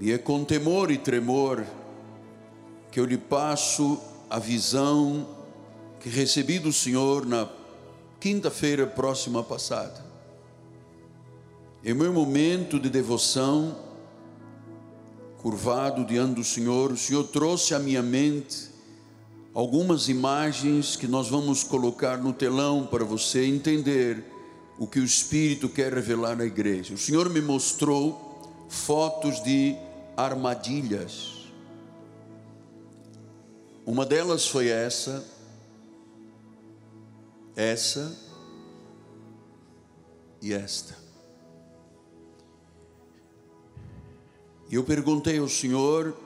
E é com temor e tremor que eu lhe passo a visão que recebi do Senhor na quinta-feira próxima passada. Em meu momento de devoção, curvado diante do Senhor, o Senhor trouxe à minha mente algumas imagens que nós vamos colocar no telão para você entender o que o Espírito quer revelar na igreja. O Senhor me mostrou fotos de armadilhas. Uma delas foi essa, essa e esta. E eu perguntei ao Senhor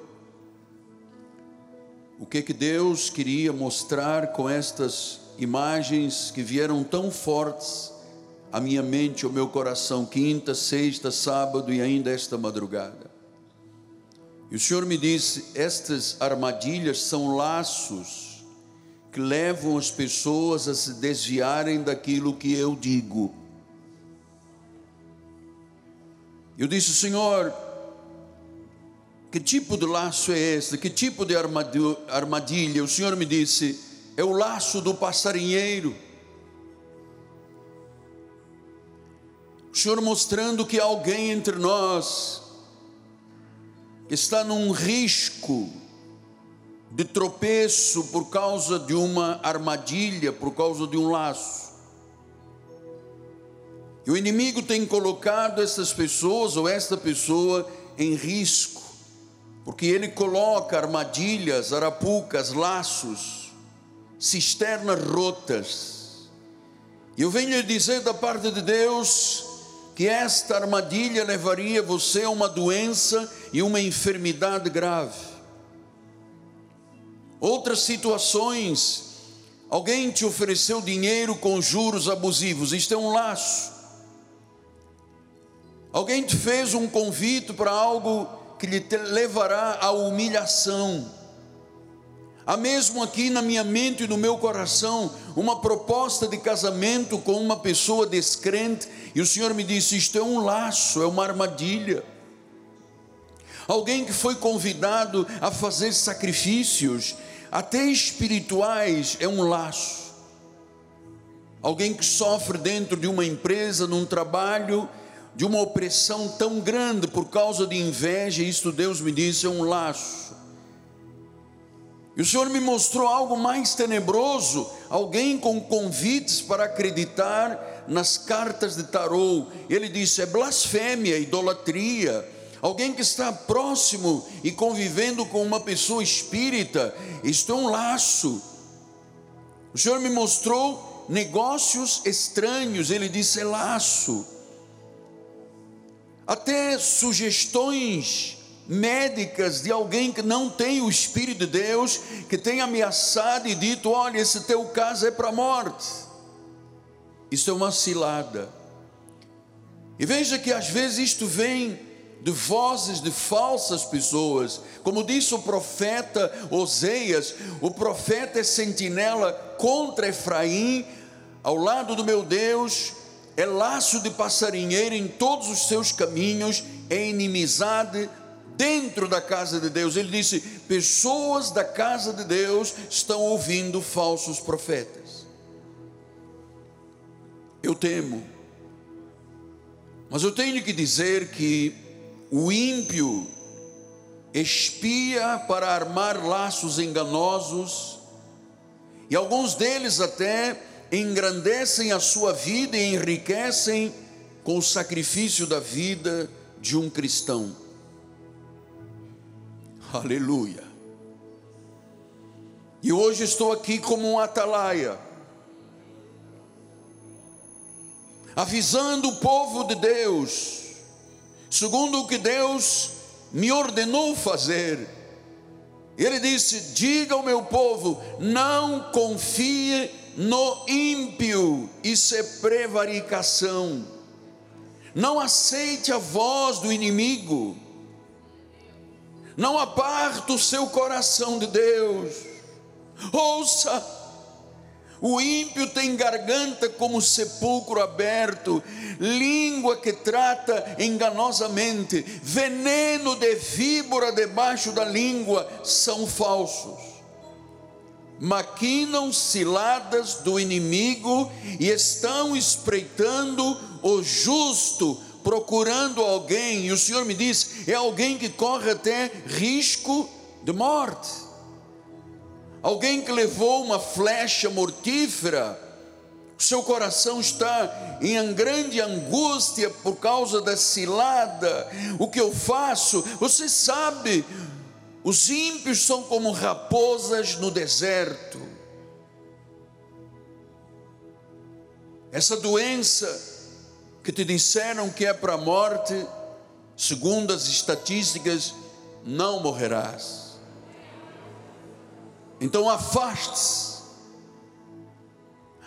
o que que Deus queria mostrar com estas imagens que vieram tão fortes à minha mente, ao meu coração, quinta, sexta, sábado e ainda esta madrugada. E o Senhor me disse: estas armadilhas são laços que levam as pessoas a se desviarem daquilo que eu digo. Eu disse, Senhor, que tipo de laço é esse? Que tipo de armadilha? O Senhor me disse: é o laço do passarinheiro. O Senhor mostrando que alguém entre nós está num risco de tropeço por causa de uma armadilha, por causa de um laço. E o inimigo tem colocado essas pessoas ou esta pessoa em risco porque ele coloca armadilhas, arapucas, laços, cisternas rotas. E eu venho lhe dizer da parte de Deus que esta armadilha levaria você a uma doença e uma enfermidade grave. Outras situações, alguém te ofereceu dinheiro com juros abusivos, isto é um laço. Alguém te fez um convite para algo que lhe levará à humilhação. Há mesmo aqui na minha mente e no meu coração uma proposta de casamento com uma pessoa descrente, e o Senhor me disse: Isto é um laço, é uma armadilha. Alguém que foi convidado a fazer sacrifícios, até espirituais, é um laço. Alguém que sofre dentro de uma empresa, num trabalho, de uma opressão tão grande por causa de inveja, isto Deus me disse é um laço. E o Senhor me mostrou algo mais tenebroso, alguém com convites para acreditar nas cartas de tarô. Ele disse: é blasfêmia, idolatria. Alguém que está próximo e convivendo com uma pessoa espírita, isto é um laço. O Senhor me mostrou negócios estranhos, ele disse: é laço até sugestões médicas de alguém que não tem o Espírito de Deus, que tem ameaçado e dito: olha, esse teu caso é para a morte. Isso é uma cilada. E veja que às vezes isto vem de vozes de falsas pessoas, como disse o profeta Oseias: o profeta é sentinela contra Efraim, ao lado do meu Deus, é laço de passarinheiro em todos os seus caminhos, é inimizade dentro da casa de Deus. Ele disse: pessoas da casa de Deus estão ouvindo falsos profetas. Eu temo, mas eu tenho que dizer que o ímpio espia para armar laços enganosos, e alguns deles até engrandecem a sua vida e enriquecem com o sacrifício da vida de um cristão. Aleluia. E hoje estou aqui como um atalaia, avisando o povo de Deus, segundo o que Deus me ordenou fazer. Ele disse: Diga ao meu povo, não confie no ímpio, isso é prevaricação. Não aceite a voz do inimigo. Não aparta o seu coração de Deus. Ouça O ímpio tem garganta como sepulcro aberto, língua que trata enganosamente, veneno de víbora debaixo da língua, são falsos. Maquinam ciladas do inimigo e estão espreitando o justo, procurando alguém, e o Senhor me diz: é alguém que corre até risco de morte alguém que levou uma flecha mortífera, seu coração está em grande angústia por causa da cilada. O que eu faço? Você sabe, os ímpios são como raposas no deserto. Essa doença que te disseram que é para a morte, segundo as estatísticas, não morrerás. Então afaste-se.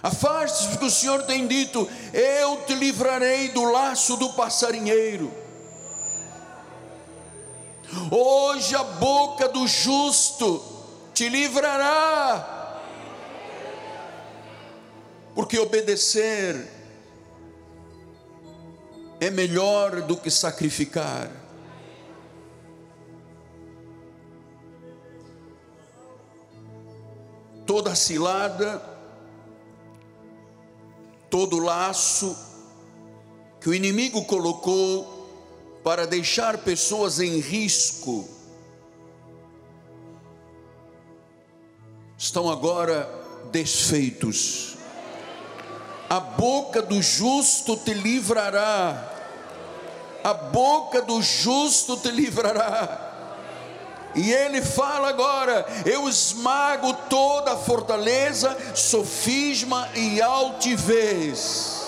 Afaste-se, porque o Senhor tem dito: Eu te livrarei do laço do passarinheiro. Hoje a boca do justo te livrará, porque obedecer é melhor do que sacrificar. toda cilada, todo laço que o inimigo colocou para deixar pessoas em risco, estão agora desfeitos. A boca do justo te livrará, a boca do justo te livrará e ele fala agora: eu esmago toda a fortaleza, sofisma e altivez.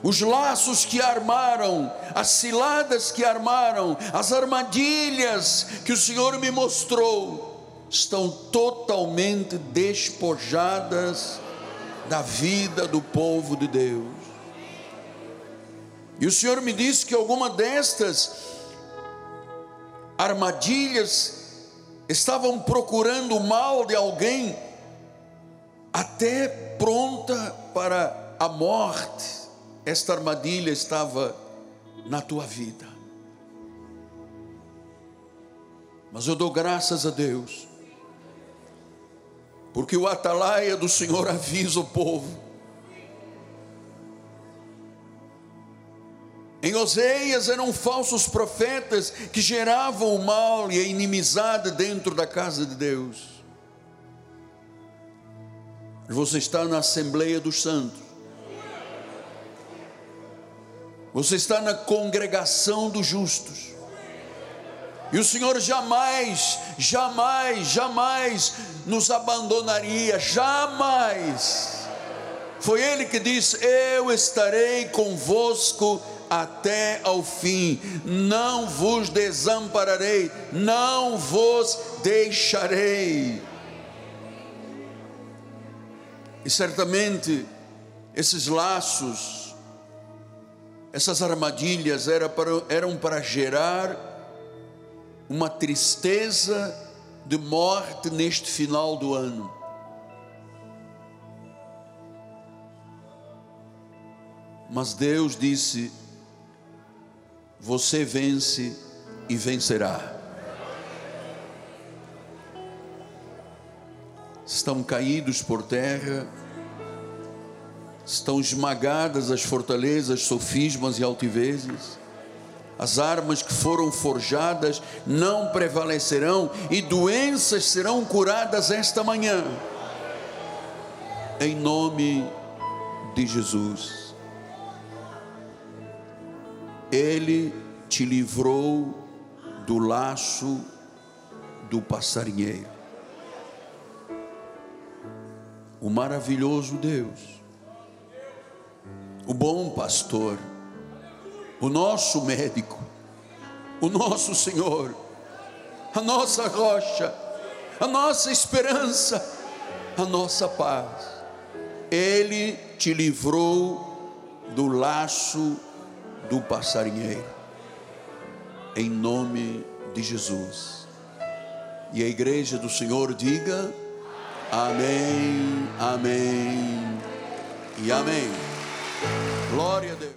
Os laços que armaram, as ciladas que armaram, as armadilhas que o Senhor me mostrou, estão totalmente despojadas da vida do povo de Deus. E o Senhor me disse que alguma destas armadilhas, estavam procurando o mal de alguém, até pronta para a morte. Esta armadilha estava na tua vida. Mas eu dou graças a Deus, porque o atalaia do Senhor avisa o povo Em Oseias eram falsos profetas que geravam o mal e a inimizade dentro da casa de Deus. Você está na Assembleia dos Santos. Você está na congregação dos justos. E o Senhor jamais, jamais, jamais nos abandonaria, jamais. Foi Ele que disse: Eu estarei convosco até ao fim, não vos desampararei, não vos deixarei. E certamente esses laços, essas armadilhas eram para, eram para gerar uma tristeza de morte neste final do ano. Mas Deus disse: você vence e vencerá. Estão caídos por terra, estão esmagadas as fortalezas, sofismas e altivezes. As armas que foram forjadas não prevalecerão e doenças serão curadas esta manhã. Em nome de Jesus. Ele te livrou do laço do passarinheiro. O maravilhoso Deus, o bom pastor, o nosso médico, o nosso Senhor, a nossa rocha, a nossa esperança, a nossa paz. Ele te livrou do laço do passarinheiro, em nome de Jesus. E a igreja do Senhor diga: Amém, amém e amém. Glória a Deus.